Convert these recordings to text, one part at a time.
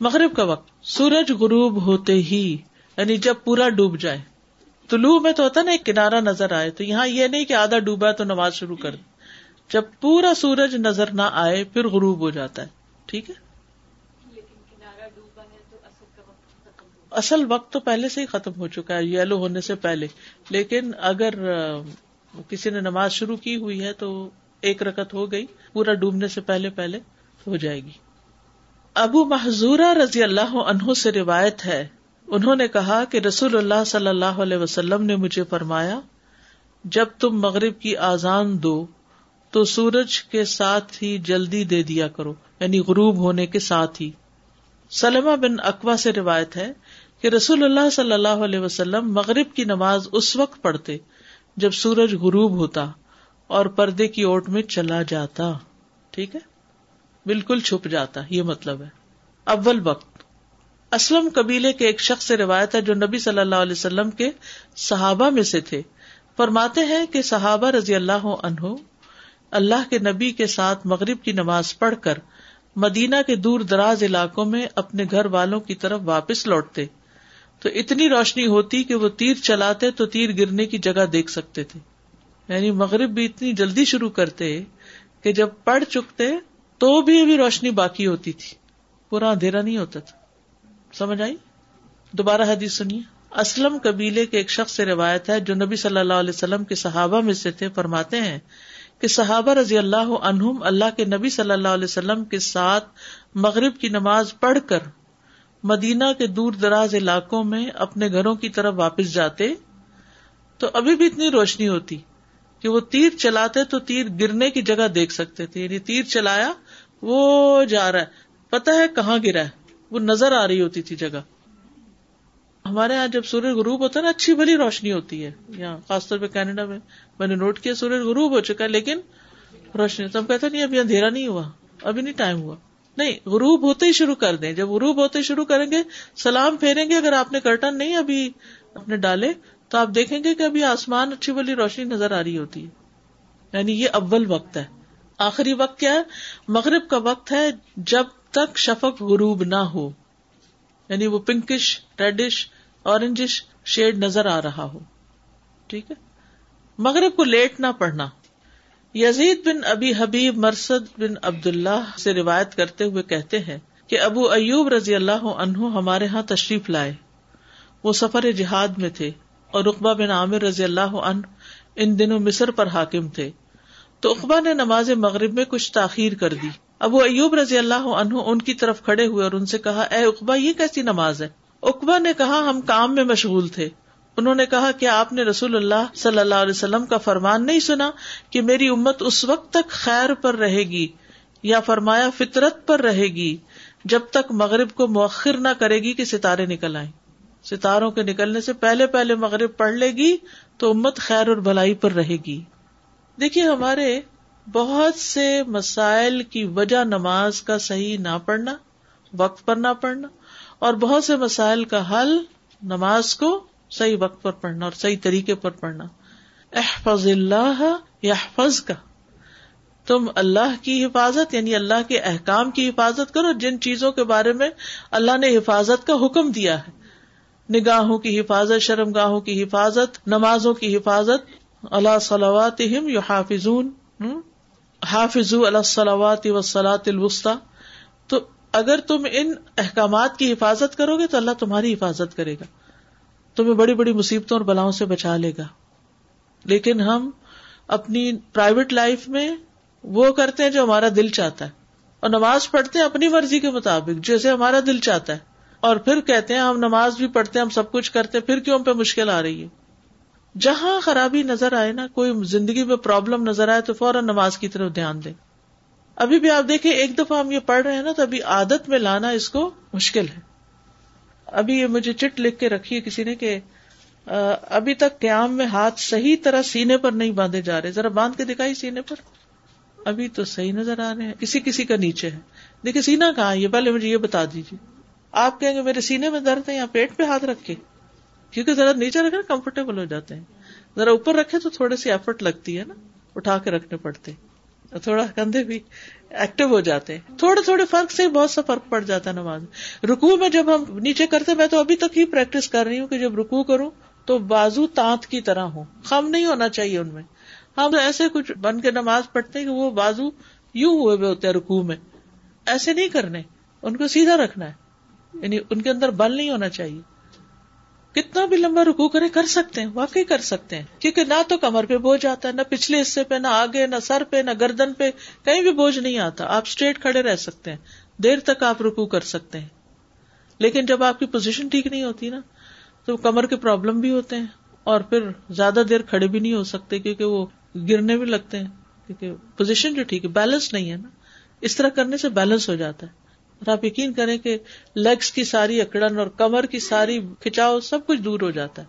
مغرب کا وقت، سورج غروب ہوتے ہی یعنی جب پورا ڈوب جائے۔ طلوع میں تو ہوتا نا، ایک کنارا نظر آئے، تو یہاں یہ نہیں کہ آدھا ڈوبا تو نماز شروع کر۔ دے جب پورا سورج نظر نہ آئے، پھر غروب ہو جاتا ہے۔ ٹھیک ہے؟ اصل وقت تو پہلے سے ہی ختم ہو چکا ہے، یلو ہونے سے پہلے۔ لیکن اگر کسی نے نماز شروع کی ہوئی ہے تو ایک رکت ہو گئی، پورا ڈوبنے سے پہلے پہلے ہو جائے گی۔ ابو محضور رضی اللہ عنہ سے روایت ہے۔ انہوں نے کہا کہ رسول اللہ صلی اللہ علیہ وسلم نے مجھے فرمایا، جب تم مغرب کی آزان دو، تو سورج کے ساتھ ہی جلدی دے دیا کرو یعنی غروب ہونے کے ساتھ ہی۔ سلمہ بن اقوا سے روایت ہے کہ رسول اللہ صلی اللہ علیہ وسلم مغرب کی نماز اس وقت پڑھتے جب سورج غروب ہوتا اور پردے کی اوٹ میں چلا جاتا۔ ٹھیک ہے؟ بالکل چھپ جاتا، یہ مطلب ہے۔ اول وقت۔ اسلم قبیلے کے ایک شخص سے روایت ہے جو نبی صلی اللہ علیہ وسلم کے صحابہ میں سے تھے۔ فرماتے ہیں کہ صحابہ رضی اللہ عنہ اللہ کے نبی کے ساتھ مغرب کی نماز پڑھ کر مدینہ کے دور دراز علاقوں میں اپنے گھر والوں کی طرف واپس لوٹتے۔ تو اتنی روشنی ہوتی کہ وہ تیر چلاتے تو تیر گرنے کی جگہ دیکھ سکتے تھے۔ یعنی مغرب بھی اتنی جلدی شروع کرتے کہ جب پڑھ چکتے تو بھی ابھی روشنی باقی ہوتی تھی۔ پورا اندھیرا نہیں ہوتا تھا۔ سمجھ آئی؟ دوبارہ حدیث سنیے۔ اسلم قبیلے کے ایک شخص سے روایت ہے جو نبی صلی اللہ علیہ وسلم کے صحابہ میں سے تھے، فرماتے ہیں کہ صحابہ رضی اللہ عنہم اللہ کے نبی صلی اللہ علیہ وسلم کے ساتھ مغرب کی نماز پڑھ کر مدینہ کے دور دراز علاقوں میں اپنے گھروں کی طرف واپس جاتے تو ابھی بھی اتنی روشنی ہوتی کہ وہ تیر چلاتے تو تیر گرنے کی جگہ دیکھ سکتے تھے یعنی تیر چلایا وہ جا رہا ہے۔ پتا ہے کہاں گرا ہے؟ وہ نظر آ رہی ہوتی تھی جگہ۔ ہمارے یہاں جب سورج غروب ہوتا ہے نا، اچھی بھلی روشنی ہوتی ہے۔ یہاں خاص طور پہ کینیڈا میں۔ میں نے نوٹ کیا، سورج غروب ہو چکا ہے، لیکن روشنی تو ہم کہتے نہیں، ابھی اندھیرا نہیں ہوا۔ ابھی نہیں ٹائم ہوا۔ نہیں، غروب ہوتے ہی شروع کر دیں۔ جب غروب ہوتے شروع کریں گے، سلام پھیریں گے، اگر آپ نے کرٹن نہیں ابھی اپنے ڈالے، تو آپ دیکھیں گے کہ ابھی آسمان اچھی بلی روشنی نظر آ رہی ہوتی ہے۔ یعنی یہ اول وقت ہے۔ آخری وقت کیا ہے؟ مغرب کا وقت ہے جب تک شفق غروب نہ ہو۔ یعنی وہ پنکش، ریڈش، اورنجش شیڈ نظر آ رہا ہو۔ ٹھیک ہے؟ مغرب کو لیٹ نہ پڑھنا۔ یزید بن ابی حبیب مرسد بن عبد اللہ سے روایت کرتے ہوئے کہتے ہیں کہ ابو ایوب رضی اللہ عنہ ہمارے ہاں تشریف لائے۔ وہ سفر جہاد میں تھے اور اقبا بن عامر رضی اللہ عنہ ان دنوں مصر پر حاکم تھے۔ تو اقبا نے نماز مغرب میں کچھ تاخیر کر دی۔ ابو ایوب رضی اللہ عنہ ان کی طرف کھڑے ہوئے اور ان سے کہا، اے اقبا یہ کیسی نماز ہے؟ اقبا نے کہا، ہم کام میں مشغول تھے۔ انہوں نے کہا کہ آپ نے رسول اللہ صلی اللہ علیہ وسلم کا فرمان نہیں سنا کہ میری امت اس وقت تک خیر پر رہے گی یا فرمایا فطرت پر رہے گی جب تک مغرب کو مؤخر نہ کرے گی کہ ستارے نکل آئیں؟ ستاروں کے نکلنے سے پہلے پہلے مغرب پڑھ لے گی تو امت خیر اور بھلائی پر رہے گی۔ دیکھیے ہمارے بہت سے مسائل کی وجہ نماز کا صحیح نہ پڑھنا، وقت پر نہ پڑھنا، اور بہت سے مسائل کا حل نماز کو صحیح وقت پر پڑھنا اور صحیح طریقے پر پڑھنا۔ احفظ اللہ یا یحفظ کا تم اللہ کی حفاظت یعنی اللہ کے احکام کی حفاظت کرو، جن چیزوں کے بارے میں اللہ نے حفاظت کا حکم دیا ہے۔ نگاہوں کی حفاظت شرم گاہوں کی حفاظت، نمازوں کی حفاظت اللہ صلوات حافظ حافظ اللہ صلوات وسلاۃ الوسطی. تو اگر تم ان احکامات کی حفاظت کرو گے تو اللہ تمہاری حفاظت کرے گا۔ تمہیں بڑی بڑی مصیبتوں اور بلاؤں سے بچا لے گا۔ لیکن ہم اپنی پرائیویٹ لائف میں وہ کرتے ہیں جو ہمارا دل چاہتا ہے۔ اور نماز پڑھتے ہیں اپنی مرضی کے مطابق، جیسے ہمارا دل چاہتا ہے۔ اور پھر کہتے ہیں ہم نماز بھی پڑھتے ہیں، ہم سب کچھ کرتے ہیں، پھر کیوں پہ مشکل آ رہی ہے؟ جہاں خرابی نظر آئے نا، کوئی زندگی میں پرابلم نظر آئے تو فوراً نماز کی طرف دھیان دیں۔ ابھی بھی آپ دیکھیں، ایک دفعہ ہم یہ پڑھ رہے ہیں نا، تو ابھی عادت میں لانا اس کو مشکل ہے۔ ابھی یہ مجھے چٹ لکھ کے رکھی ہے کسی نے کہ ابھی تک قیام میں ہاتھ صحیح طرح سینے پر نہیں باندھے جا رہے۔ ذرا باندھ کے دکھائی سینے پر۔ ابھی تو صحیح نظر آ رہے ہیں۔ کسی کسی کا نیچے ہے۔ دیکھیے، سینا کہاں یہ پہلے مجھے یہ بتا دیجیے۔ آپ کہیں گے، میرے سینے میں درد ہے یا پیٹ پہ ہاتھ رکھے کیونکہ ذرا نیچے رکھے نا کمفرٹیبل ہو جاتے ہیں۔ ذرا اوپر رکھے تو تھوڑی سی ایفرٹ لگتی ہے نا۔ اٹھا کے رکھنے پڑتے تھوڑا کندھے بھی ایکٹیو ہو جاتے ہیں۔ تھوڑے تھوڑے فرق سے بہت سا فرق پڑ جاتا ہے نماز رکو میں جب ہم نیچے کرتے میں تو ابھی تک ہی پریکٹس کر رہی ہوں کہ جب رکو کروں تو بازو تانت کی طرح ہو خم نہیں ہونا چاہیے ان میں۔ ہم ایسے کچھ بن کے نماز پڑھتے ہیں کہ وہ بازو یوں ہوئے ہوئے ہوتے ہیں رکو میں۔ ایسے نہیں کرنے۔ ان کو سیدھا رکھنا ہے۔ یعنی ان کے اندر بل نہیں ہونا چاہیے۔ کتنا بھی لمبا رکو کرے کر سکتے ہیں، واقعی کر سکتے ہیں۔ کیونکہ نہ تو کمر پہ بوجھ آتا ہے نہ پچھلے حصے پہ، نہ آگے، نہ سر پہ، نہ گردن پہ، کہیں بھی بوجھ نہیں آتا۔ آپ اسٹریٹ کھڑے رہ سکتے ہیں۔ دیر تک آپ رکو کر سکتے ہیں۔ لیکن جب آپ کی پوزیشن ٹھیک نہیں ہوتی نا، تو کمر کے پرابلم بھی ہوتے ہیں۔ اور پھر زیادہ دیر کھڑے بھی نہیں ہو سکتے کیونکہ وہ گرنے بھی لگتے ہیں۔ کیونکہ پوزیشن جو ٹھیک ہے، بیلنس نہیں ہے نا۔ اس طرح کرنے سے بیلنس ہو جاتا ہے۔ اور آپ یقین کریں کہ لیگس کی ساری اکڑن اور کمر کی ساری کھچاؤ سب کچھ دور ہو جاتا ہے۔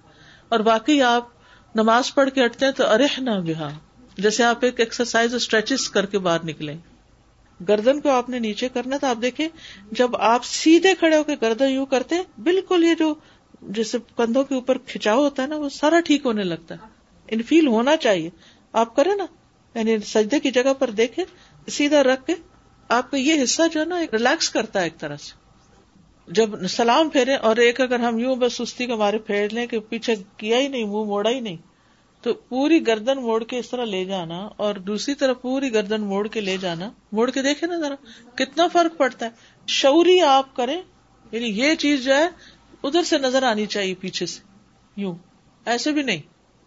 اور باقی آپ نماز پڑھ کے ہٹتے ہیں تو ارح نہ بہا۔ جیسے آپ ایک ایکسرسائز اسٹریچز کر کے باہر نکلے گردن کو آپ نے نیچے کرنا تھا، آپ دیکھیں، جب آپ سیدھے کھڑے ہو کے گردن یوں کرتے بالکل یہ جو جیسے کندھوں کے اوپر کھچاؤ ہوتا ہے نا، وہ سارا ٹھیک ہونے لگتا ہے۔ ان فیل ہونا چاہیے۔ آپ کریں نا یعنی سجدے کی جگہ پر دیکھے سیدھا رکھ کے آپ کا یہ حصہ جو ہے نا ریلیکس کرتا ہے ایک طرح سے۔ جب سلام پھیرے اور ایک اگر ہم یوں بس سستی کے مارے پھیر لیں کہ پیچھے کیا ہی نہیں، منہ موڑا ہی نہیں، تو پوری گردن موڑ کے اس طرح لے جانا اور دوسری طرف پوری گردن موڑ کے لے جانا۔ موڑ کے دیکھے نا ذرا، کتنا فرق پڑتا ہے۔ شعوری آپ کریں یعنی یہ چیز جو ہے، ادھر سے نظر آنی چاہیے پیچھے سے۔ یوں، ایسے بھی نہیں۔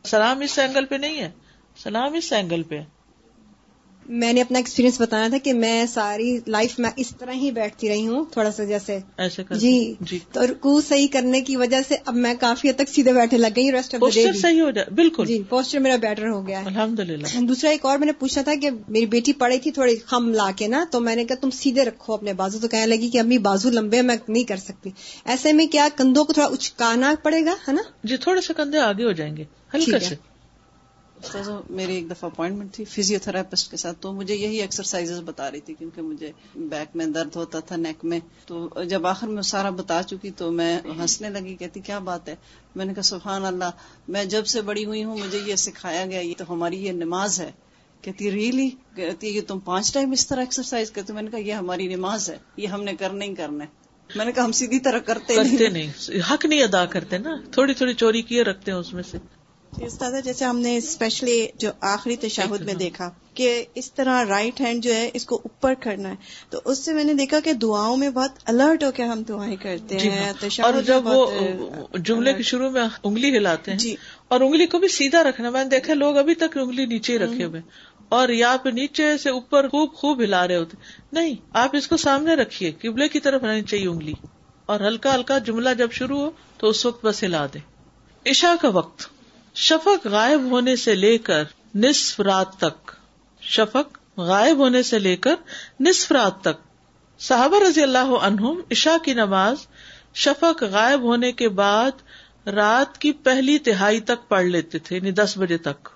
سلام اس اینگل پہ نہیں ہے۔ سلام اس اینگل پہ ہے۔ میں نے اپنا ایکسپیرینس بتایا تھا کہ میں ساری لائف میں اس طرح ہی بیٹھتی رہی ہوں تھوڑا سا جیسے ایسے جی جی۔ تو رکو صحیح کرنے کی وجہ سے اب میں کافی حد تک سیدھے بیٹھے لگ گئی ریسٹ صحیح ہو جائے بالکل۔ جی پوسچر میرا بیٹر ہو گیا الحمد للہ دوسرا ایک اور میں نے پوچھا تھا کہ میری بیٹی پڑی تھی تھوڑی خم لا کے نا تو میں نے کہا تم سیدھے رکھو اپنے بازو تو کہنے لگی کہ امی بازو لمبے میں نہیں کر سکتی۔ ایسے میں کیا کندھوں کو تھوڑا اچکانا پڑے گا ہے نا؟ جی تھوڑے سے کندھے آگے ہو جائیں گے۔ ہلکے سے میری ایک دفعہ اپوائنٹمنٹ تھی فزیو تھراپسٹ کے ساتھ، تو مجھے یہی ایکسرسائز بتا رہی تھی کیونکہ مجھے بیک میں درد ہوتا تھا نیک میں۔ تو جب آخر میں سارا بتا چکی تو میں ہنسنے لگی، کہتی، کیا بات ہے؟ میں نے کہا، سبحان اللہ، میں جب سے بڑی ہوئی ہوں، مجھے یہ سکھایا گیا، یہ تو ہماری یہ نماز ہے۔ کہتی ریئلی کہتی کہ تم پانچ ٹائم اس طرح ایکسرسائز کرتے میں نے کہا، یہ ہماری نماز ہے، یہ ہم نے کرنا ہی کرنا ہے۔ میں نے کہا، ہم سیدھی طرح کرتے کرتے نہیں، حق نہیں ادا کرتے نا، تھوڑی تھوڑی چوری کیے رکھتے ہیں اس میں سے۔ استاد جیسے ہم نے اسپیشلی جو آخری تشاہد میں دیکھا کہ اس طرح رائٹ ہینڈ جو ہے اس کو اوپر کرنا ہے۔ تو اس سے میں نے دیکھا کہ دعاؤں میں بہت الرٹ ہو کے ہم دعائیں کرتے جی ہیں۔ اور جب وہ جملے کے شروع میں انگلی ہلاتے ہیں جی۔ اور انگلی کو بھی سیدھا رکھنا میں نے دیکھا لوگ ابھی تک انگلی نیچے ہی رکھے ہوئے اور یا پہ نیچے سے اوپر خوب خوب ہلا رہے ہوتے نہیں آپ اس کو سامنے رکھیے قبلے کی طرف رہنی چاہیے انگلی۔ اور ہلکا ہلکا جملہ جب شروع ہو تو اس وقت بس ہلا دے عشاء کا وقت۔ شفق غائب ہونے سے لے کر نصف رات تک، شفق غائب ہونے سے لے کر نصف رات تک۔ صحابہ رضی اللہ عنہم عشاء کی نماز شفق غائب ہونے کے بعد رات کی پہلی تہائی تک پڑھ لیتے تھے یعنی دس بجے تک۔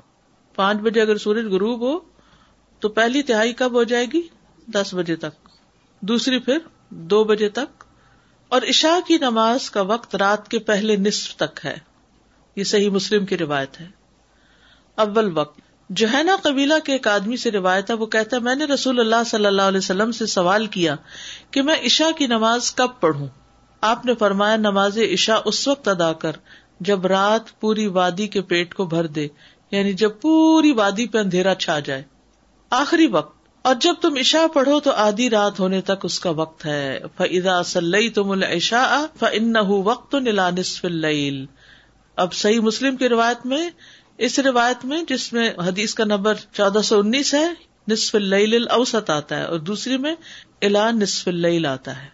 پانچ بجے اگر سورج غروب ہو تو پہلی تہائی کب ہو جائے گی؟ دس بجے تک۔ دوسری پھر دو بجے تک۔ اور عشاء کی نماز کا وقت رات کے پہلے نصف تک ہے۔ یہ صحیح مسلم کی روایت ہے۔ اول وقت۔ جوہینا قبیلہ کے ایک آدمی سے روایت ہے، وہ کہتا ہے، میں نے رسول اللہ صلی اللہ علیہ وسلم سے سوال کیا کہ میں عشاء کی نماز کب پڑھوں؟ آپ نے فرمایا، نماز عشاء اس وقت ادا کر جب رات پوری وادی کے پیٹ کو بھر دے یعنی جب پوری وادی پہ اندھیرا چھا جائے۔ آخری وقت۔ اور جب تم عشاء پڑھو تو آدھی رات ہونے تک اس کا وقت ہے۔ فضا صلی تم الشا فن وقت نلا نصف اللیل اب صحیح مسلم کی روایت میں، اس روایت میں جس میں حدیث کا نمبر چودہ سو انیس ہے، نصف اللیل اوسط آتا ہے اور دوسری میں الا نصف اللیل آتا ہے۔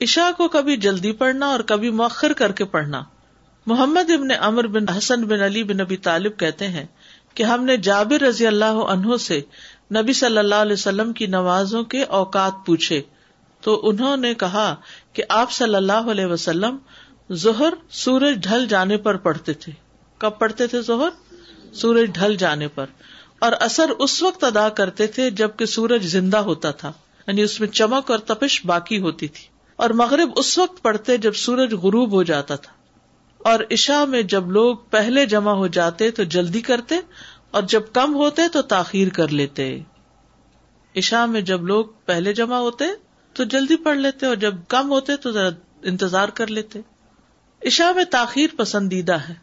عشاء کو کبھی جلدی پڑھنا اور کبھی مؤخر کر کے پڑھنا۔ محمد ابن امر بن حسن بن علی بن نبی طالب کہتے ہیں کہ ہم نے جابر رضی اللہ عنہ سے نبی صلی اللہ علیہ وسلم کی نمازوں کے اوقات پوچھے۔ تو انہوں نے کہا کہ آپ صلی اللہ علیہ وسلم زہر سورج ڈھل جانے پر پڑھتے تھے۔ کب پڑھتے تھے زہر؟ سورج ڈھل جانے پر۔ اور اثر اس وقت ادا کرتے تھے جبکہ سورج زندہ ہوتا تھا۔ یعنی اس میں چمک اور تپش باقی ہوتی تھی۔ اور مغرب اس وقت پڑھتے جب سورج غروب ہو جاتا تھا۔ اور عشا میں جب لوگ پہلے جمع ہو جاتے تو جلدی کرتے اور جب کم ہوتے تو تاخیر کر لیتے۔ عشاء میں جب لوگ پہلے جمع ہوتے تو جلدی پڑھ لیتے اور جب کم ہوتے تو ذرا انتظار کر لیتے۔ عشاء میں تاخیر پسندیدہ ہے۔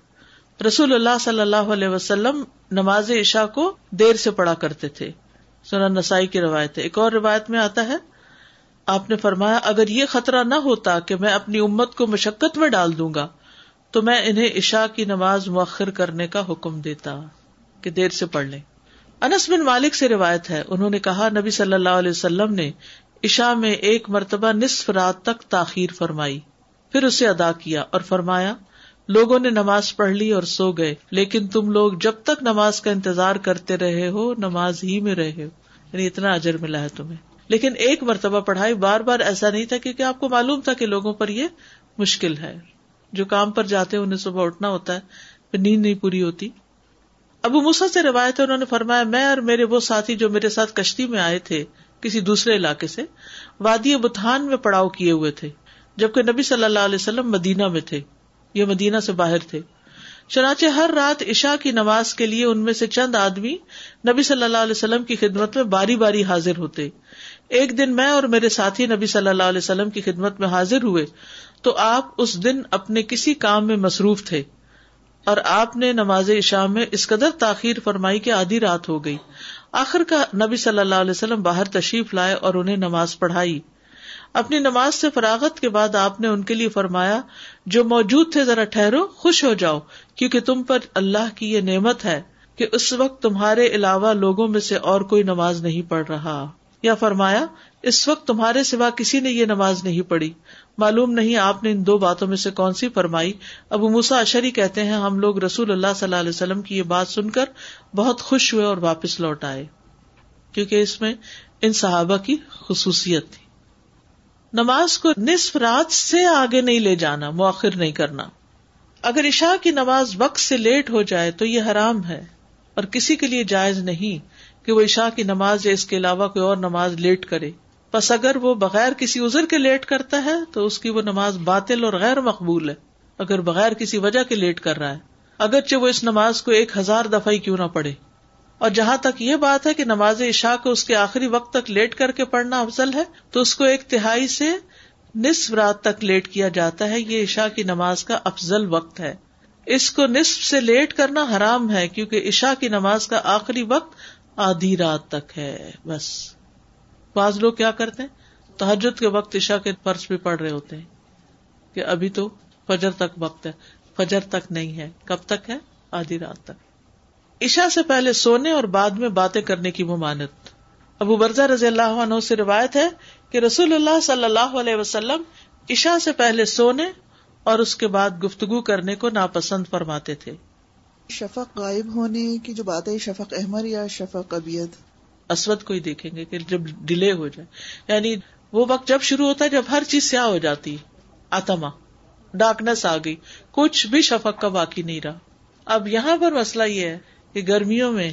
رسول اللہ صلی اللہ علیہ وسلم نماز عشاء کو دیر سے پڑھا کرتے تھے۔ سنا نسائی کی روایت ہے۔ ایک اور روایت میں آتا ہے۔ آپ نے فرمایا، اگر یہ خطرہ نہ ہوتا کہ میں اپنی امت کو مشقت میں ڈال دوں گا، تو میں انہیں عشاء کی نماز مؤخر کرنے کا حکم دیتا کہ دیر سے پڑھ لیں۔ انس بن مالک سے روایت ہے۔ انہوں نے کہا، نبی صلی اللہ علیہ وسلم نے عشاء میں ایک مرتبہ نصف رات تک تاخیر فرمائی۔ پھر اسے ادا کیا اور فرمایا، لوگوں نے نماز پڑھ لی اور سو گئے، لیکن تم لوگ جب تک نماز کا انتظار کرتے رہے ہو، نماز ہی میں رہے ہو۔ یعنی اتنا اجر ملا ہے تمہیں۔ لیکن ایک مرتبہ پڑھائی، بار بار ایسا نہیں تھا کیونکہ آپ کو معلوم تھا کہ لوگوں پر یہ مشکل ہے۔ جو کام پر جاتے انہیں صبح اٹھنا ہوتا ہے، پھر نیند نہیں پوری ہوتی۔ ابو موسا سے روایت ہے، انہوں نے فرمایا، میں اور میرے وہ ساتھی جو میرے ساتھ کشتی میں آئے تھے، کسی دوسرے علاقے سے، وادی بتان میں پڑاؤ کیے ہوئے تھے۔ جبکہ نبی صلی اللہ علیہ وسلم مدینہ میں تھے، یہ مدینہ سے باہر تھے۔ چنانچہ ہر رات عشاء کی نماز کے لیے ان میں سے چند آدمی نبی صلی اللہ علیہ وسلم کی خدمت میں باری باری حاضر ہوتے۔ ایک دن میں اور میرے ساتھی نبی صلی اللہ علیہ وسلم کی خدمت میں حاضر ہوئے، تو آپ اس دن اپنے کسی کام میں مصروف تھے۔ اور آپ نے نماز عشاء میں اس قدر تاخیر فرمائی کہ آدھی رات ہو گئی۔ آخر کا نبی صلی اللہ علیہ وسلم باہر تشریف لائے اور انہیں نماز پڑھائی۔ اپنی نماز سے فراغت کے بعد آپ نے ان کے لیے فرمایا، جو موجود تھے ذرا ٹھہرو، خوش ہو جاؤ، کیونکہ تم پر اللہ کی یہ نعمت ہے کہ اس وقت تمہارے علاوہ لوگوں میں سے اور کوئی نماز نہیں پڑھ رہا۔ یا فرمایا، اس وقت تمہارے سوا کسی نے یہ نماز نہیں پڑھی۔ معلوم نہیں آپ نے ان دو باتوں میں سے کون سی فرمائی۔ ابو موسا اشری کہتے ہیں، ہم لوگ رسول اللہ صلی اللہ علیہ وسلم کی یہ بات سن کر بہت خوش ہوئے اور واپس لوٹ آئے، کیونکہ اس میں ان صحابہ کی خصوصیت تھی۔ نماز کو نصف رات سے آگے نہیں لے جانا، مؤخر نہیں کرنا۔ اگر عشاء کی نماز وقت سے لیٹ ہو جائے تو یہ حرام ہے، اور کسی کے لیے جائز نہیں کہ وہ عشاء کی نماز یا اس کے علاوہ کوئی اور نماز لیٹ کرے۔ بس اگر وہ بغیر کسی ازر کے لیٹ کرتا ہے تو اس کی وہ نماز باطل اور غیر مقبول ہے۔ اگر بغیر کسی وجہ کے لیٹ کر رہا ہے، اگرچہ وہ اس نماز کو ایک ہزار دفعہ کیوں نہ پڑھے۔ اور جہاں تک یہ بات ہے کہ نماز عشاء کو اس کے آخری وقت تک لیٹ کر کے پڑھنا افضل ہے، تو اس کو ایک تہائی سے نصف رات تک لیٹ کیا جاتا ہے، یہ عشاء کی نماز کا افضل وقت ہے۔ اس کو نصف سے لیٹ کرنا حرام ہے، کیونکہ عشاء کی نماز کا آخری وقت آدھی رات تک ہے، بس۔ بعض لوگ کیا کرتے ہیں؟ تحجد کے وقت عشاء کے فرض بھی پڑھ رہے ہوتے ہیں کہ ابھی تو فجر تک وقت ہے، فجر تک نہیں ہے، کب تک ہے؟ آدھی رات تک۔ عشا سے پہلے سونے اور بعد میں باتیں کرنے کی ممانت ابو برزا رضی اللہ عنہ سے روایت ہے کہ رسول اللہ صلی اللہ علیہ وسلم عشا سے پہلے سونے اور اس کے بعد گفتگو کرنے کو ناپسند فرماتے تھے۔ شفق غائب ہونے کی جو بات ہے شفق احمر یا شفق ابیت اسود کو ہی دیکھیں گے کہ جب ڈیلے ہو جائے۔ یعنی وہ وقت جب شروع ہوتا ہے جب ہر چیز سیاہ ہو جاتی آتما ڈارکنیس آ گئی۔ کچھ بھی شفق کا باقی نہیں رہا۔ اب یہاں پر مسئلہ یہ ہے کہ گرمیوں میں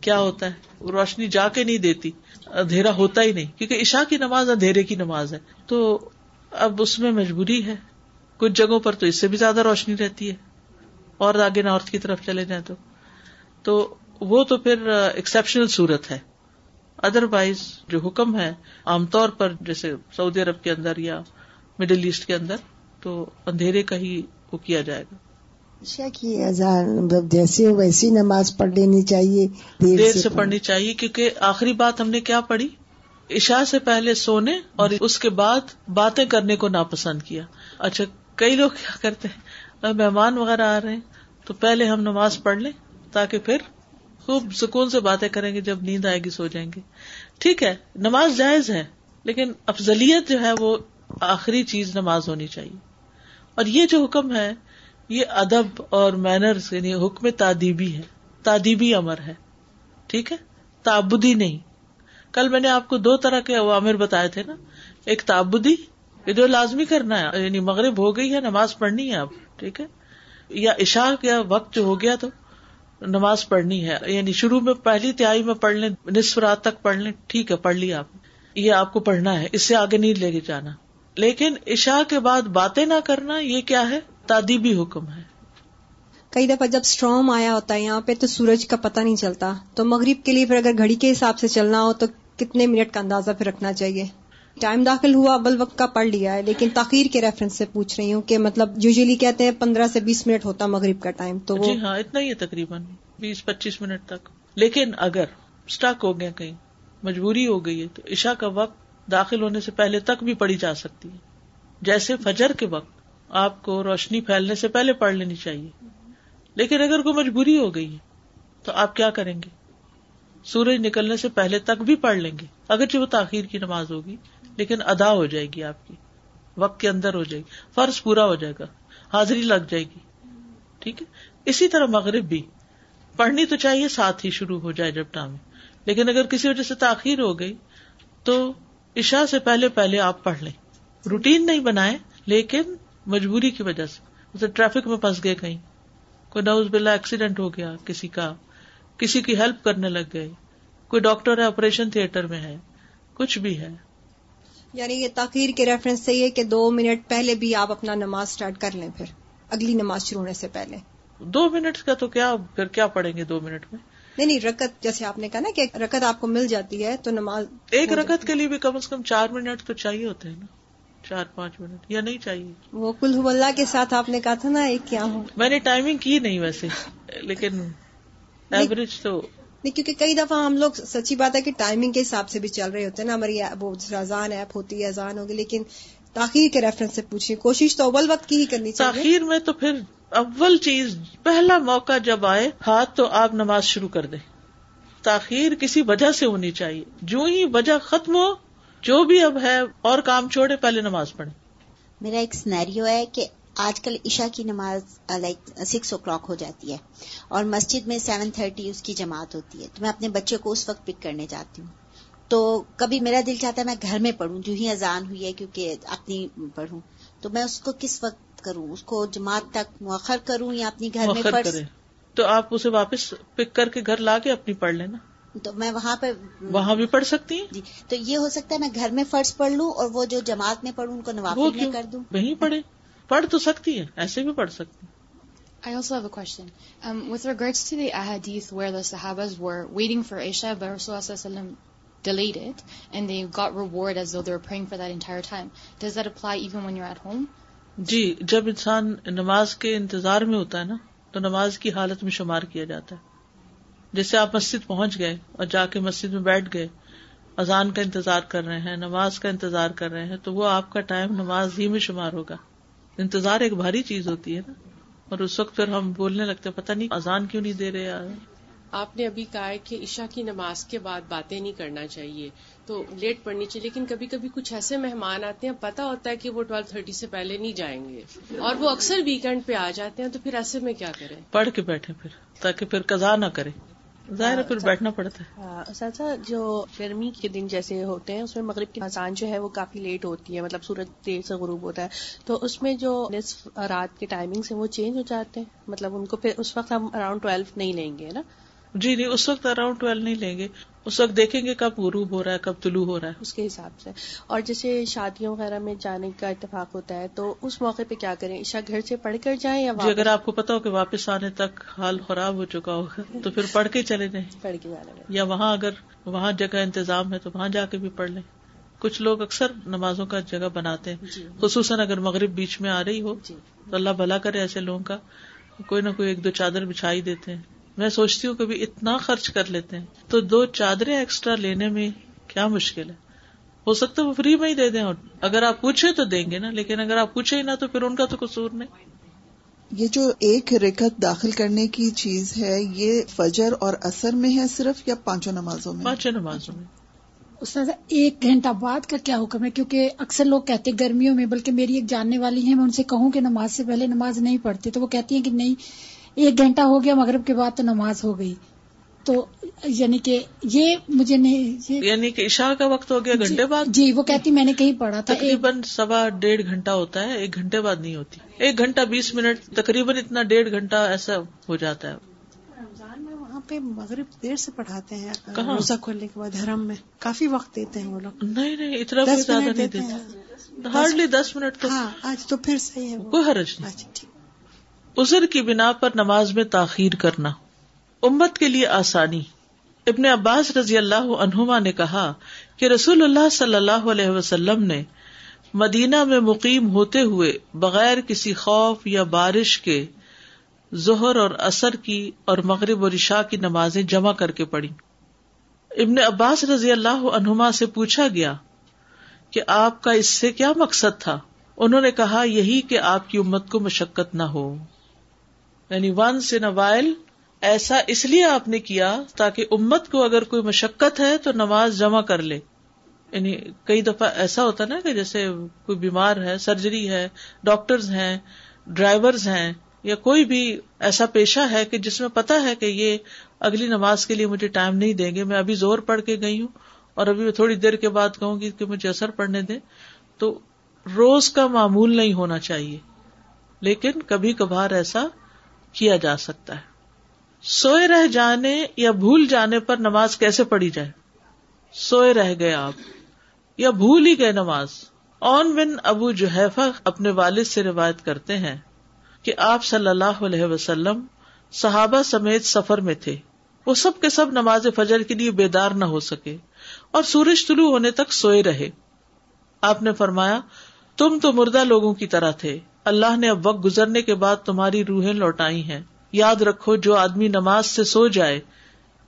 کیا ہوتا ہے؟ روشنی جا کے نہیں دیتی، اندھیرا ہوتا ہی نہیں، کیونکہ عشاء کی نماز اندھیرے کی نماز ہے۔ تو اب اس میں مجبوری ہے۔ کچھ جگہوں پر تو اس سے بھی زیادہ روشنی رہتی ہے۔ اور آگے نارتھ کی طرف چلے جائیں تو۔ تو وہ تو پھر ایکسپشنل صورت ہے۔ ادر وائز جو حکم ہے، عام طور پر جیسے سعودی عرب کے اندر یا مڈل ایسٹ کے اندر، تو اندھیرے کا ہی وہ کیا جائے گا۔ عشاء کی اذان مطلب جیسے ہو ویسی نماز پڑھ لینی چاہیے دیر سے پڑھنی چاہیے کیونکہ آخری بات ہم نے کیا پڑھی؟ عشاء سے پہلے سونے اور اس کے بعد باتیں کرنے کو ناپسند کیا۔ اچھا کئی لوگ کیا کرتے ہیں؟ مہمان وغیرہ آ رہے ہیں تو پہلے ہم نماز پڑھ لیں تاکہ پھر خوب سکون سے باتیں کریں گے جب نیند آئے گی سو جائیں گے۔ ٹھیک ہے نماز جائز ہے لیکن افضلیت جو ہے وہ آخری چیز نماز ہونی چاہیے۔ اور یہ جو حکم ہے یہ ادب اور مینرز یعنی حکم تعدیبی ہے۔ تعدیبی امر ہے۔ ٹھیک ہے؟ تعبدی نہیں۔ کل میں نے آپ کو دو طرح کے عوامر بتائے تھے نا۔ ایک تعبدی، یہ جو لازمی کرنا ہے یعنی مغرب ہو گئی ہے، نماز پڑھنی ہے اب۔ ٹھیک ہے؟ یا عشاء کا وقت جو ہو گیا تو نماز پڑھنی ہے۔ یعنی شروع میں پہلی تہائی میں پڑھ لیں، نصف رات تک پڑھ لیں۔ ٹھیک ہے، پڑھ لیا آپ یہ آپ کو پڑھنا ہے۔ اس سے آگے نہیں لے کے جانا۔ لیکن عشاء کے بعد باتیں نہ کرنا، یہ کیا ہے؟ تعدیبی حکم ہے۔ کئی دفعہ جب اسٹرام آیا ہوتا ہے یہاں پہ تو سورج کا پتہ نہیں چلتا۔ تو مغرب کے لیے پھر اگر گھڑی کے حساب سے چلنا ہو تو کتنے منٹ کا اندازہ پھر رکھنا چاہیے۔ ٹائم داخل ہوا اول وقت کا پڑھ لیا ہے لیکن تاخیر کے ریفرنس سے پوچھ رہی ہوں کہ مطلب یوزلی کہتے ہیں پندرہ سے بیس منٹ ہوتا مغرب کا ٹائم تو جی ہاں اتنا ہی ہے تقریباً بیس پچیس منٹ تک۔ لیکن اگر اسٹک ہو گیا کہیں مجبوری ہو گئی ہے تو عشاء کا وقت داخل ہونے سے پہلے تک بھی پڑھی جا سکتی ہے۔ جیسے فجر کے وقت۔ آپ کو روشنی پھیلنے سے پہلے پڑھ لینی چاہیے۔ لیکن اگر کوئی مجبوری ہو گئی تو آپ کیا کریں گے؟ سورج نکلنے سے پہلے تک بھی پڑھ لیں گے۔ اگرچہ وہ تاخیر کی نماز ہوگی، لیکن ادا ہو جائے گی آپ کی۔ وقت کے اندر ہو جائے گی۔ فرض پورا ہو جائے گا۔ حاضری لگ جائے گی۔ ٹھیک ہے؟ اسی طرح مغرب بھی۔ پڑھنی تو چاہیے، ساتھ ہی شروع ہو جائے جب ٹائم لیکن اگر کسی وجہ سے تاخیر ہو گئی تو عشاء سے پہلے پہلے آپ پڑھ لیں۔ روٹین نہیں بنائے لیکن مجبوری کی وجہ سے۔ ٹریفک میں پھنس گئے کہیں۔ کوئی نوز بلا ایکسیڈینٹ ہو گیا کسی کا۔ کسی کی ہیلپ کرنے لگ گئے۔ کوئی ڈاکٹر ہے آپریشن تھیٹر میں ہے۔ کچھ بھی ہے۔ یعنی یہ تاخیر کے ریفرنس سے یہ کہ دو منٹ پہلے بھی آپ اپنا نماز اسٹارٹ کر لیں پھر۔ اگلی نماز شروع ہونے سے پہلے۔ دو منٹ کا تو کیا پھر کیا پڑیں گے دو منٹ میں؟ نہیں نہیں رکت جیسے آپ نے کہا نا کہ رکت آپ کو مل جاتی ہے تو نماز ایک رکت کے لیے بھی کم از کم چار منٹ تو چاہیے ہوتے ہیں نا۔ چار پانچ منٹ یا نہیں چاہیے۔ وہ کل اللہ کے ساتھ آپ نے کہا تھا نا ایک کیا ہو۔ میں نے ٹائمنگ کی نہیں ویسے لیکن ایوریج تو نہیں کیونکہ کئی دفعہ ہم لوگ سچی بات ہے کہ ٹائمنگ کے حساب سے بھی چل رہے ہوتے ہیں نا ہماری وہ اذان ایپ ہوتی ہے اذان ہوگی لیکن تاخیر کے ریفرنس سے پوچھیں۔ کوشش تو اول وقت کی ہی کرنی چاہیے۔ تاخیر میں تو پھر اول چیز پہلا موقع جب آئے ہاتھ تو آپ نماز شروع کر دیں۔ تاخیر کسی وجہ سے ہونی چاہیے۔ جو ہی وجہ ختم ہو جو بھی اب ہے اور کام چھوڑے پہلے نماز پڑھے میرا ایک سنیریو ہے کہ آج کل عشاء کی نماز لائک سکس او کلاک ہو جاتی ہے اور مسجد میں سیون تھرٹی اس کی جماعت ہوتی ہے۔ تو میں اپنے بچے کو اس وقت پک کرنے جاتی ہوں۔ تو کبھی میرا دل چاہتا ہے میں گھر میں پڑھوں جو ہی اذان ہوئی ہے کیونکہ اپنی پڑھوں۔ تو میں اس کو کس وقت کروں؟ اس کو جماعت تک مؤخر کروں یا اپنی گھر میں پڑھ تو آپ اسے واپس پک کر کے گھر لا کے اپنی پڑھ لینا۔ تو میں وہاں پہ وہاں بھی پڑھ سکتی جی تو یہ ہو سکتا ہے میں گھر میں فرض پڑھ لوں اور وہ جو جماعت میں پڑھوں ان کو نوافل میں کر دوں وہیں پڑھے پڑھ تو سکتی ہے ایسے بھی پڑھ سکتی I also have a question. Um, with regards to the ahadith where the Sahabas were waiting for Isha, but Rasulullah delayed it, and they got reward as though they were praying for that entire time. Does that apply even when you're at home? جی جب انسان نماز کے انتظار میں ہوتا ہے نا تو نماز کی حالت میں شمار کیا جاتا ہے جیسے آپ مسجد پہنچ گئے اور جا کے مسجد میں بیٹھ گئے اذان کا انتظار کر رہے ہیں نماز کا انتظار کر رہے ہیں تو وہ آپ کا ٹائم نماز ہی میں شمار ہوگا۔ انتظار ایک بھاری چیز ہوتی ہے نا۔ اور اس وقت پھر ہم بولنے لگتے پتہ نہیں اذان کیوں نہیں دے رہے آپ نے ابھی کہا ہے کہ عشاء کی نماز کے بعد باتیں نہیں کرنا چاہیے تو لیٹ پڑنی چاہیے لیکن کبھی کبھی کچھ ایسے مہمان آتے ہیں پتا ہوتا ہے کہ وہ ٹویلو تھرٹی سے پہلے نہیں جائیں گے۔ اور وہ اکثر ویکینڈ پہ آ جاتے ہیں تو پھر ایسے میں کیا کریں؟ پڑھ کے بیٹھے پھر تاکہ پھر قزا نہ کرے ظاہر پھر بیٹھنا پڑتا ہے۔ سچا جو گرمی کے دن جیسے ہوتے ہیں اس میں مغرب کی آسان جو ہے وہ کافی لیٹ ہوتی ہے مطلب سورج دیر سے غروب ہوتا ہے۔ تو اس میں جو نصف رات کے ٹائمنگ سے وہ چینج ہو جاتے ہیں۔ مطلب ان کو پھر اس وقت ہم اراؤنڈ ٹویلو نہیں لیں گے نا؟ جی نہیں اس وقت اراؤنڈ ٹویلو نہیں لیں گے۔ اس وقت دیکھیں گے کب غروب ہو رہا ہے کب طلوع ہو رہا ہے۔ اس کے حساب سے۔ اور جیسے شادیوں وغیرہ میں جانے کا اتفاق ہوتا ہے تو اس موقع پہ کیا کریں؟ عشا گھر سے پڑھ کر جائیں یا جی اگر آپ کو پتا ہو کہ واپس آنے تک حال خراب ہو چکا ہوگا تو پھر پڑھ کے چلے جائیں۔ پڑھ کے جانے یا وہاں اگر وہاں جگہ انتظام ہے تو وہاں جا کے بھی پڑھ لیں۔ کچھ لوگ اکثر نمازوں کا جگہ بناتے ہیں جی۔ خصوصاً اگر مغرب بیچ میں آ رہی ہو جی۔ تو اللہ بھلا کرے ایسے لوگوں کا کوئی نہ کوئی ایک دو چادر بچھائی دیتے ہیں۔ میں سوچتی ہوں کہ اتنا خرچ کر لیتے ہیں۔ تو دو چادریں ایکسٹرا لینے میں کیا مشکل ہے؟ ہو سکتا ہے وہ فری میں ہی دے دیں اور اگر آپ پوچھے تو دیں گے نا لیکن اگر آپ پوچھے ہی نہ تو پھر ان کا تو قصور نہیں۔ یہ جو ایک رکت داخل کرنے کی چیز ہے یہ فجر اور اثر میں ہے صرف یا پانچوں نمازوں میں؟ پانچوں نمازوں میں۔ اس ایک گھنٹہ بعد کا کیا حکم ہے؟ کیونکہ اکثر لوگ کہتے ہیں گرمیوں میں بلکہ میری ایک جاننے والی ہے میں ان سے کہوں کہ نماز سے پہلے نماز نہیں پڑھتے تو وہ کہتی ہیں کہ نہیں ایک گھنٹہ ہو گیا مغرب کے بعد تو نماز ہو گئی۔ تو یعنی کہ یہ مجھے نہیں یعنی کہ عشاء کا وقت ہو گیا جی، گھنٹے بعد؟ جی وہ کہتی میں نے کہیں پڑھا تھا تقریباً سوا ڈیڑھ گھنٹہ ہوتا ہے ایک گھنٹے بعد نہیں ہوتی۔ ایک گھنٹہ بیس منٹ تقریباً اتنا ڈیڑھ گھنٹہ ایسا ہو جاتا ہے۔ رمضان میں وہاں پہ مغرب دیر سے پڑھاتے ہیں۔ روزہ کھولنے کے بعد حرم میں کافی وقت دیتے ہیں وہ لوگ۔ نہیں نہیں اتنا زیادہ نہیں دیتے ہارڈلی دس منٹ تو ہاں آج تو پھر صحیح ہے کوئی حرج نہیں۔ ازر کی بنا پر نماز میں تاخیر کرنا۔ امت کے لیے آسانی۔ ابن عباس رضی اللہ عنہما نے کہا کہ رسول اللہ صلی اللہ علیہ وسلم نے مدینہ میں مقیم ہوتے ہوئے بغیر کسی خوف یا بارش کے ظہر اور اثر کی اور مغرب اور عشاء کی نمازیں جمع کر کے پڑھی۔ ابن عباس رضی اللہ عنہما سے پوچھا گیا کہ آپ کا اس سے کیا مقصد تھا؟ انہوں نے کہا، یہی کہ آپ کی امت کو مشقت نہ ہو۔ یعنی ونس ان وائل ایسا اس لیے آپ نے کیا تاکہ امت کو اگر کوئی مشقت ہے تو نماز جمع کر لے۔ یعنی کئی دفعہ ایسا ہوتا نا کہ جیسے کوئی بیمار ہے، سرجری ہے، ڈاکٹرز ہیں، ڈرائیورز ہیں، یا کوئی بھی ایسا پیشہ ہے کہ جس میں پتا ہے کہ یہ اگلی نماز کے لیے مجھے ٹائم نہیں دیں گے، میں ابھی زور پڑھ کے گئی ہوں اور ابھی میں تھوڑی دیر کے بعد کہوں گی کہ مجھے اثر پڑنے دیں۔ تو روز کا معمول نہیں ہونا چاہیے۔ لیکن کبھی کبھار ایسا کیا جا سکتا ہے۔ سوئے رہ جانے یا بھول جانے پر نماز کیسے پڑھی جائے؟ سوئے رہ گئے آپ یا بھول ہی گئے نماز۔ اون بن ابو جوہیفا اپنے والد سے روایت کرتے ہیں کہ آپ صلی اللہ علیہ وسلم صحابہ سمیت سفر میں تھے۔ وہ سب کے سب نماز فجر کے لیے بیدار نہ ہو سکے اور سورج طلوع ہونے تک سوئے رہے۔ آپ نے فرمایا، تم تو مردہ لوگوں کی طرح تھے۔ اللہ نے اب وقت گزرنے کے بعد تمہاری روحیں لوٹائی ہیں۔ یاد رکھو، جو آدمی نماز سے سو جائے،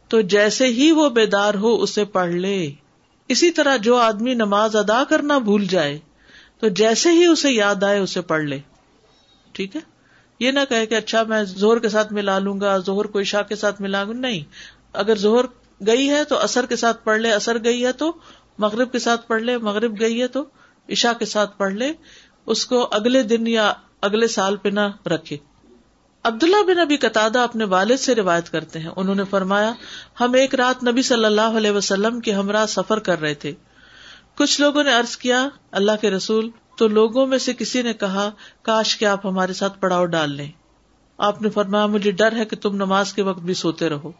تو جیسے ہی وہ بیدار ہو، اسے پڑھ لے۔ اسی طرح جو آدمی نماز ادا کرنا بھول جائے، تو جیسے ہی اسے یاد آئے، اسے پڑھ لے۔ ٹھیک ہے؟ یہ نہ کہ اچھا میں زہر کے ساتھ ملا لوں گا زہر کو عشاء کے ساتھ ملا گا۔ نہیں۔ اگر زہر گئی ہے، تو اثر کے ساتھ پڑھ لے۔ اثر گئی ہے، تو مغرب کے ساتھ پڑھ لے۔ مغرب گئی ہے، تو عشاء کے ساتھ پڑھ لے۔ اس کو اگلے دن یا اگلے سال پہ نہ رکھے۔ عبداللہ بن ابھی قطع اپنے والد سے روایت کرتے ہیں۔ انہوں نے فرمایا، ہم ایک رات نبی صلی اللہ علیہ وسلم کے ہمراہ سفر کر رہے تھے۔ کچھ لوگوں نے ارض کیا، اللہ کے رسول، تو لوگوں میں سے کسی نے کہا، کاش کہ آپ ہمارے ساتھ پڑاؤ ڈال لیں۔ آپ نے فرمایا، مجھے ڈر ہے کہ تم نماز کے وقت بھی سوتے رہو۔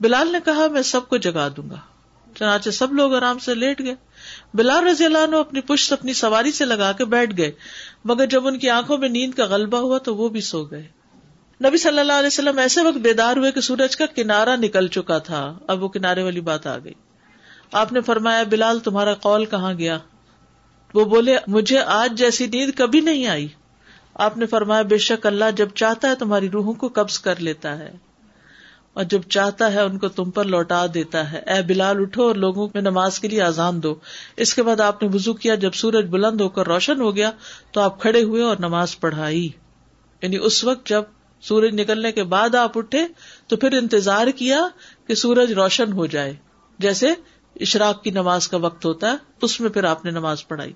بلال نے کہا، میں سب کو جگا دوں گا۔ چنانچہ سب لوگ آرام سے لیٹ گئے۔ بلال رضی اللہ نے اپنی پشت اپنی سواری سے لگا کے بیٹھ گئے، مگر جب ان کی آنکھوں میں نیند کا غلبہ ہوا تو وہ بھی سو گئے۔ نبی صلی اللہ علیہ وسلم ایسے وقت بیدار ہوئے کہ سورج کا کنارا نکل چکا تھا۔ اب وہ کنارے والی بات آ گئی۔ آپ نے فرمایا، بلال، تمہارا کال کہاں گیا؟ وہ بولے، مجھے آج جیسی نیند کبھی نہیں آئی۔ آپ نے فرمایا، بے شک اللہ جب چاہتا ہے تمہاری روحوں کو قبض کر لیتا ہے۔ اور جب چاہتا ہے ان کو تم پر لوٹا دیتا ہے۔ اے بلال، اٹھو اور لوگوں میں نماز کے لیے آزان دو۔ اس کے بعد آپ نے وزو کیا۔ جب سورج بلند ہو کر روشن ہو گیا تو آپ کھڑے ہوئے اور نماز پڑھائی۔ یعنی اس وقت جب سورج نکلنے کے بعد آپ اٹھے تو پھر انتظار کیا کہ سورج روشن ہو جائے۔ جیسے اشراق کی نماز کا وقت ہوتا ہے، اس میں پھر آپ نے نماز پڑھائی۔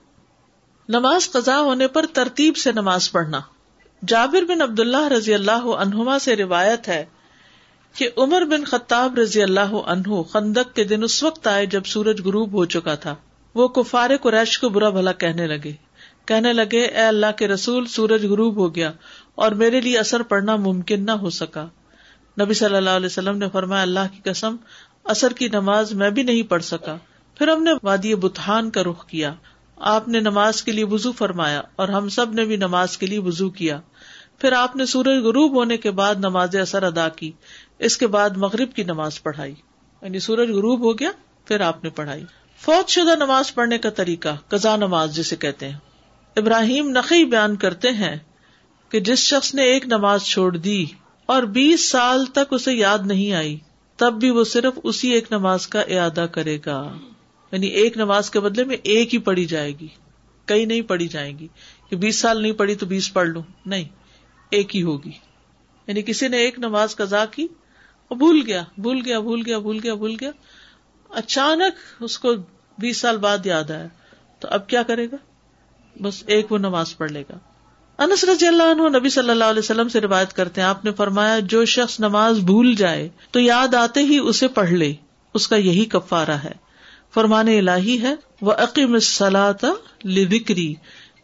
نماز قزا ہونے پر ترتیب سے نماز پڑھنا۔ جابر بن عبد اللہ رضی اللہ عنہما سے روایت ہے کہ عمر بن خطاب رضی اللہ عنہ خندق کے دن اس وقت آئے جب سورج غروب ہو چکا تھا۔ وہ کفار قریش کو برا بھلا کہنے لگے۔ کہنے لگے، اے اللہ کے رسول، سورج غروب ہو گیا اور میرے لیے اثر پڑنا ممکن نہ ہو سکا۔ نبی صلی اللہ علیہ وسلم نے فرمایا، اللہ کی قسم، اثر کی نماز میں بھی نہیں پڑھ سکا۔ پھر ہم نے وادی بتان کا رخ کیا۔ آپ نے نماز کے لیے وزو فرمایا اور ہم سب نے بھی نماز کے لیے وزو کیا۔ پھر آپ نے سورج غروب ہونے کے بعد نماز اثر ادا کی۔ اس کے بعد مغرب کی نماز پڑھائی۔ یعنی سورج غروب ہو گیا، پھر آپ نے پڑھائی۔ فوج شدہ نماز پڑھنے کا طریقہ قزا نماز جسے کہتے ہیں۔ ابراہیم نقی بیان کرتے ہیں کہ جس شخص نے ایک نماز چھوڑ دی اور بیس سال تک اسے یاد نہیں آئی، تب بھی وہ صرف اسی ایک نماز کا اعادہ کرے گا۔ یعنی ایک نماز کے بدلے میں ایک ہی پڑھی جائے گی۔ کئی نہیں پڑھی جائے گی۔ کہ بیس سال نہیں پڑھی تو بیس پڑھ لوں۔ نہیں، ایک ہی ہوگی۔ یعنی کسی نے ایک نماز قزا کی بھول گیا بھول گیا بھول گیا بھول گیا بھول گیا۔ اچانک اس کو بیس سال بعد یاد آیا۔ تو اب کیا کرے گا؟ بس ایک وہ نماز پڑھ لے گا۔ انس رضی اللہ عنہ نبی صلی اللہ علیہ وسلم سے روایت کرتے ہیں، آپ نے فرمایا، جو شخص نماز بھول جائے تو یاد آتے ہی اسے پڑھ لے۔ اس کا یہی کفارہ ہے۔ فرمان الہی ہے وہ عقیم لکری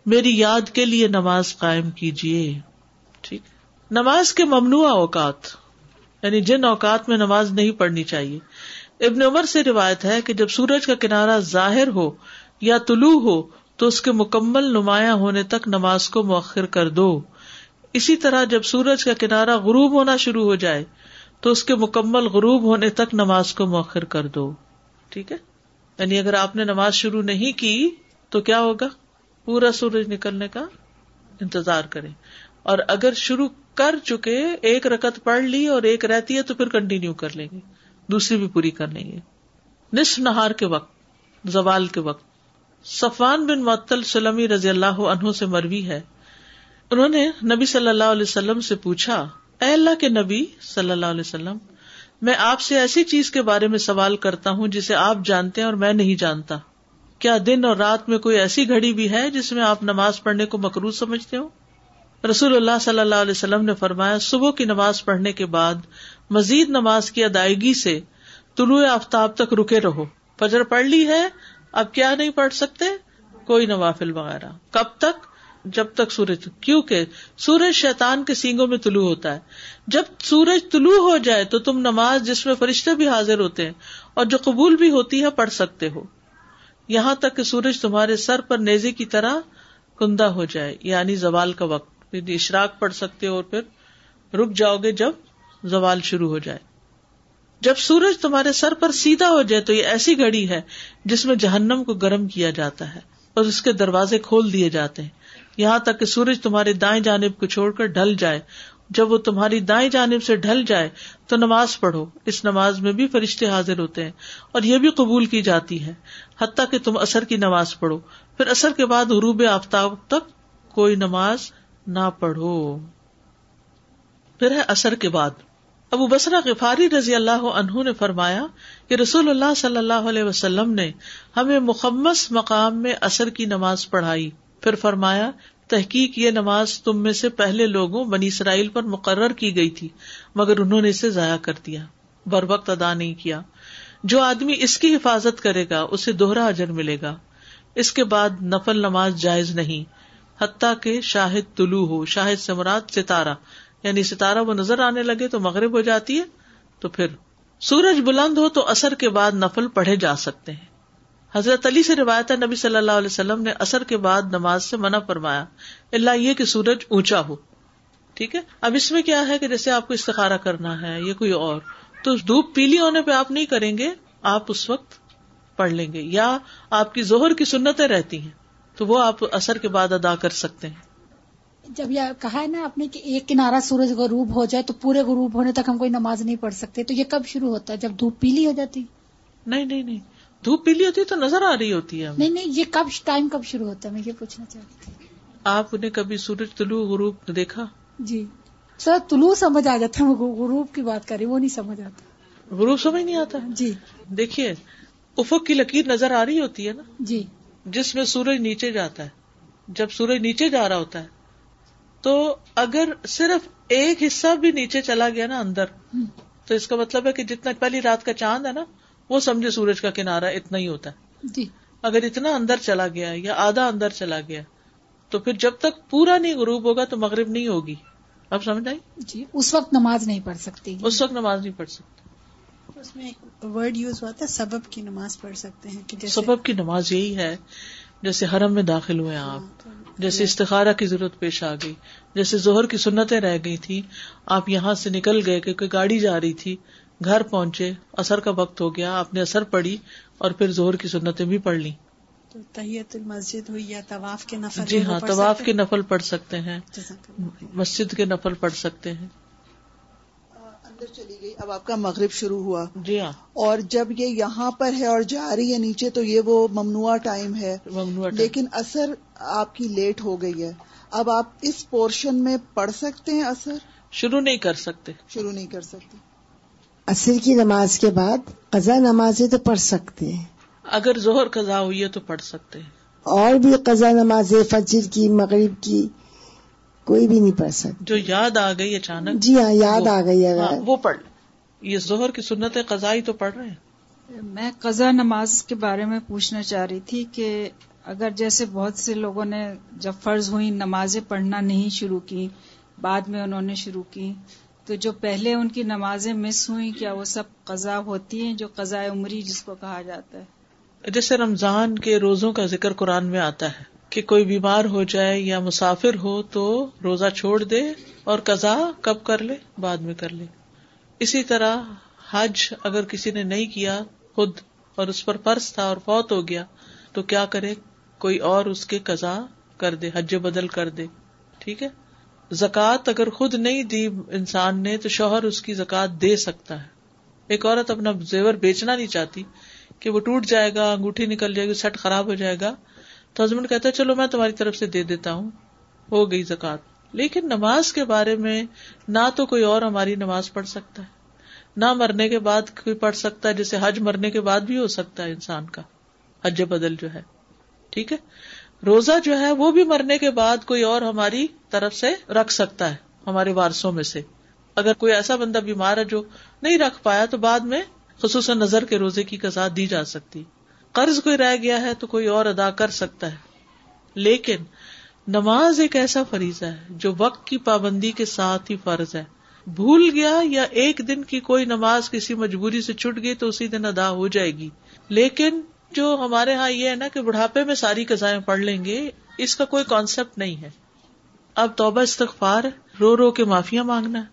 میری یاد کے لیے نماز قائم کیجیے ٹھیک۔ نماز کے ممنوع اوقات۔ یعنی جن اوقات میں نماز نہیں پڑھنی چاہیے۔ ابن عمر سے روایت ہے کہ جب سورج کا کنارا ظاہر ہو یا طلوع ہو تو اس کے مکمل نمایاں ہونے تک نماز کو مؤخر کر دو۔ اسی طرح جب سورج کا کنارا غروب ہونا شروع ہو جائے تو اس کے مکمل غروب ہونے تک نماز کو مؤخر کر دو۔ ٹھیک ہے؟ یعنی اگر آپ نے نماز شروع نہیں کی تو کیا ہوگا؟ پورا سورج نکلنے کا انتظار کریں۔ اور اگر شروع کر چکے، ایک رکت پڑھ لی اور ایک رہتی ہے تو پھر کنٹینیو کر لیں گے۔ دوسری بھی پوری کر لیں گے۔ نصف نہار کے وقت، زوال کے وقت۔ صفان بن معطل سلمی رضی اللہ عنہ سے مروی ہے۔ انہوں نے نبی صلی اللہ علیہ وسلم سے پوچھا، اے اللہ کے نبی صلی اللہ علیہ وسلم، میں آپ سے ایسی چیز کے بارے میں سوال کرتا ہوں جسے آپ جانتے ہیں اور میں نہیں جانتا۔ کیا دن اور رات میں کوئی ایسی گھڑی بھی ہے جس میں آپ نماز پڑھنے کو مقروض سمجھتے ہو رسول اللہ صلی اللہ علیہ وسلم نے فرمایا، صبح کی نماز پڑھنے کے بعد، مزید نماز کی ادائیگی سے طلوع آفتاب تک رکے رہو۔ فجر پڑھ لی ہے، اب کیا نہیں پڑھ سکتے؟ کوئی نوافل وغیرہ۔ کب تک؟ جب تک سورج، کیونکہ سورج شیتان کے سینگوں میں طلوع ہوتا ہے۔ جب سورج طلوع ہو جائے تو تم نماز جس میں فرشتے بھی حاضر ہوتے ہیں اور جو قبول بھی ہوتی ہے، پڑھ سکتے ہو۔ یہاں تک کہ سورج تمہارے سر پر نیزے کی طرح کندہ ہو جائے یعنی زوال کا وقت۔ پھر اشراق پڑھ سکتے ہو اور پھر رک جاؤ گے جب زوال شروع ہو جائے۔ جب سورج تمہارے سر پر سیدھا ہو جائے تو یہ ایسی گھڑی ہے جس میں جہنم کو گرم کیا جاتا ہے اور اس کے دروازے کھول دیے جاتے ہیں۔ یہاں تک کہ سورج تمہاری دائیں جانب کو چھوڑ کر ڈھل جائے۔ جب وہ تمہاری دائیں جانب سے ڈھل جائے تو نماز پڑھو۔ اس نماز میں بھی فرشتے حاضر ہوتے ہیں اور یہ بھی قبول کی جاتی ہے۔ حتیٰ کہ تم اثر کی نماز پڑھو۔ پھر اثر کے بعد غروب آفتاب تک کوئی نماز نہ پڑھو۔ پھر ہے اثر کے بعد۔ ابو بسرا غفاری رضی اللہ عنہ نے فرمایا کہ رسول اللہ صلی اللہ علیہ وسلم نے ہمیں مخمس مقام میں اثر کی نماز پڑھائی۔ پھر فرمایا، تحقیق یہ نماز تم میں سے پہلے لوگوں بنی اسرائیل پر مقرر کی گئی تھی، مگر انہوں نے اسے ضائع کر دیا۔ بر وقت ادا نہیں کیا۔ جو آدمی اس کی حفاظت کرے گا، اسے دوہرا اجر ملے گا۔ اس کے بعد نفل نماز جائز نہیں۔ حتیٰ کہ شاہد طلوع ہو، شاہد سے مراد ستارہ۔ یعنی ستارہ وہ نظر آنے لگے تو مغرب ہو جاتی ہے، تو پھر سورج بلند ہو تو اثر کے بعد نفل پڑھے جا سکتے ہیں۔ حضرت علی سے روایت نبی صلی اللہ علیہ وسلم نے اثر کے بعد نماز سے منع فرمایا اللہ یہ کہ سورج اونچا ہو۔ ٹھیک ہے؟ اب اس میں کیا ہے کہ جیسے آپ کو استخارا کرنا ہے، یا کوئی اور، تو دھوپ پیلی ہونے پہ آپ نہیں کریں گے، آپ اس وقت پڑھ لیں گے، یا آپ کی زہر کی سنتیں رہتی ہیں۔ تو وہ آپ اثر کے بعد ادا کر سکتے ہیں۔ جب یہ کہا ہے نا آپ نے کہ ایک کنارا سورج غروب ہو جائے تو پورے غروب ہونے تک ہم کوئی نماز نہیں پڑھ سکتے تو یہ کب شروع ہوتا ہے؟ جب دھوپ پیلی ہو جاتی؟ نہیں نہیں نہیں۔ دھوپ پیلی ہوتی ہے تو نظر آ رہی ہوتی ہے۔ نہیں نہیں یہ کب ٹائم کب شروع ہوتا ہے؟ میں یہ پوچھنا چاہتی تھی۔ آپ نے کبھی سورج طلوع غروب دیکھا؟ جی۔ سر طلوع سمجھ آ جاتا ہے غروب کی بات کری وہ نہیں سمجھ آتا۔ غروب سمجھ نہیں آتا؟ جی۔ دیکھیے افق کی لکیر نظر آ رہی ہوتی ہے نا۔ جی۔ جس میں سورج نیچے جاتا ہے جب سورج نیچے جا رہا ہوتا ہے تو اگر صرف ایک حصہ بھی نیچے چلا گیا نا اندر تو اس کا مطلب ہے کہ جتنا پہلی رات کا چاند ہے نا وہ سمجھے سورج کا کنارا اتنا ہی ہوتا ہے۔ جی۔ اگر اتنا اندر چلا گیا یا آدھا اندر چلا گیا تو پھر جب تک پورا نہیں غروب ہوگا تو مغرب نہیں ہوگی۔ اب سمجھ آئی؟ جی اس وقت نماز نہیں پڑھ سکتی اس وقت نماز نہیں پڑھ سکتی اس میں ایک ورڈ یوز ہوا تھا سبب کی نماز پڑھ سکتے ہیں کہ سبب کی نماز یہی ہے جیسے حرم میں داخل ہوئے آپ ہاں، جیسے استخارہ کی ضرورت پیش آ گئی جیسے زہر کی سنتیں رہ گئی تھی آپ یہاں سے نکل گئے کیونکہ گاڑی جا رہی تھی گھر پہنچے اثر کا وقت ہو گیا آپ نے اثر پڑھی اور پھر زہر کی سنتیں بھی پڑھ لی تحیت المسجد ہوئی یا طواف کے نفل جی ہاں طواف کے نفل پڑھ سکتے ہیں مسجد کے نفل پڑھ سکتے ہیں۔ اندر چلی گئی اب آپ کا مغرب شروع ہوا۔ جی ہاں۔ اور جب یہ یہاں پر ہے اور جا رہی ہے نیچے تو یہ وہ ممنوع ٹائم ہے۔ ممنوع لیکن اثر آپ کی لیٹ ہو گئی ہے۔ اب آپ اس پورشن میں پڑھ سکتے ہیں اثر؟ شروع نہیں کر سکتے۔ شروع نہیں کر سکتے۔ اصل کی نماز کے بعد قزا نمازیں تو پڑھ سکتے ہیں۔ اگر زہر قزا ہوئی ہے تو پڑھ سکتے ہیں۔ اور بھی قزا نماز فجر کی مغرب کی کوئی بھی نہیں پڑھ سکتا۔ جو یاد آ گئی اچانک۔ جی ہاں یاد آ گئی اگر۔ ہاں، وہ پڑھ۔ یہ زہر کی سنت قزائی تو پڑھ رہے ہیں؟ میں قزا نماز کے بارے میں پوچھنا چاہ رہی تھی کہ اگر جیسے بہت سے لوگوں نے جب فرض ہوئی نمازیں پڑھنا نہیں شروع کی بعد میں انہوں نے شروع کی تو جو پہلے ان کی نمازیں مس ہوئی کیا وہ سب قزا ہوتی ہیں جو قزا عمری جس کو کہا جاتا ہے؟ جیسے رمضان کے روزوں کا ذکر قرآن میں آتا ہے۔ کہ کوئی بیمار ہو جائے یا مسافر ہو تو روزہ چھوڑ دے اور قزا کب کر لے؟ بعد میں کر لے۔ اسی طرح حج اگر کسی نے نہیں کیا، خود اور اس پر فرض تھا اور فوت ہو گیا، تو کیا کرے؟ کوئی اور اس کے قزا کر دے، حج بدل کر دے۔ ٹھیک ہے؟ زکوٰۃ اگر خود نہیں دی انسان نے، تو شوہر اس کی زکات دے سکتا ہے۔ ایک عورت اپنا زیور بیچنا نہیں چاہتی کہ وہ ٹوٹ جائے گا، انگوٹھی نکل جائے گی سیٹ خراب ہو جائے گا۔ تو ہسبینڈ کہتا ہے، چلو میں تمہاری طرف سے دے دیتا ہوں، ہو گئی زکات۔ لیکن نماز کے بارے میں نہ تو کوئی اور ہماری نماز پڑھ سکتا ہے، نہ مرنے کے بعد کوئی پڑھ سکتا ہے، جیسے حج مرنے کے بعد بھی ہو سکتا ہے انسان کا۔ حج بدل جو ہے، ٹھیک ہے؟ روزہ جو ہے، وہ بھی مرنے کے بعد کوئی اور ہماری طرف سے رکھ سکتا ہے، ہمارے وارسوں میں سے۔ اگر کوئی ایسا بندہ بیمار ہے جو نہیں رکھ پایا، تو بعد میں خصوصاً نظر کے روزے کی کزا دی جا سکتی۔ قرض کوئی رہ گیا ہے تو کوئی اور ادا کر سکتا ہے۔ لیکن نماز ایک ایسا فریضہ ہے جو وقت کی پابندی کے ساتھ ہی فرض ہے۔ بھول گیا یا ایک دن کی کوئی نماز کسی مجبوری سے چھٹ گئی تو اسی دن ادا ہو جائے گی۔ لیکن جو ہمارے یہاں یہ ہے نا کہ بڑھاپے میں ساری کزائیں پڑھ لیں گے، اس کا کوئی کانسیپٹ نہیں ہے۔ اب توبہ استغفار، رو رو کے معافیا مانگنا ہے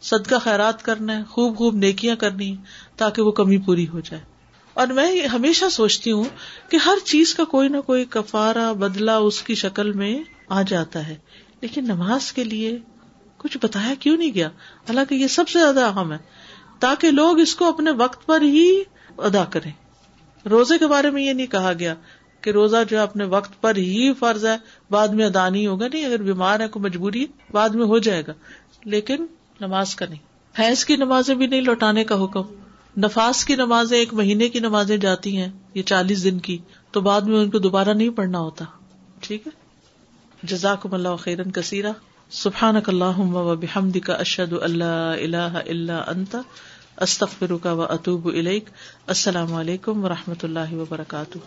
صدقہ خیرات کرنا ہے خوب خوب نیکیاں کرنی ہے تاکہ وہ کمی پوری ہو جائے۔ اور میں ہمیشہ سوچتی ہوں کہ ہر چیز کا کوئی نہ کوئی کفارا بدلا اس کی شکل میں آ جاتا ہے۔ لیکن نماز کے لیے کچھ بتایا کیوں نہیں گیا؟ حالانکہ یہ سب سے زیادہ اہم ہے۔ تاکہ لوگ اس کو اپنے وقت پر ہی ادا کریں۔ روزے کے بارے میں یہ نہیں کہا گیا کہ روزہ جو اپنے وقت پر ہی فرض ہے، بعد میں ادا نہیں ہوگا۔ نہیں، اگر بیمار ہے کوئی مجبوری بعد میں ہو جائے گا۔ لیکن نماز کا نہیں۔ حیض کی نمازیں بھی نہیں لوٹانے کا حکم۔ نفاس کی نمازیں ایک مہینے کی نمازیں جاتی ہیں، یہ چالیس دن کی، تو بعد میں ان کو دوبارہ نہیں پڑھنا ہوتا۔ ٹھیک ہے؟ جزاک اللہ خیرن کثیرہ سبحان اللہ بحمد کا اشد اللہ اللہ اللہ انتا استخر کا و اطوب السلام علیکم و رحمۃ اللہ وبرکاتہ۔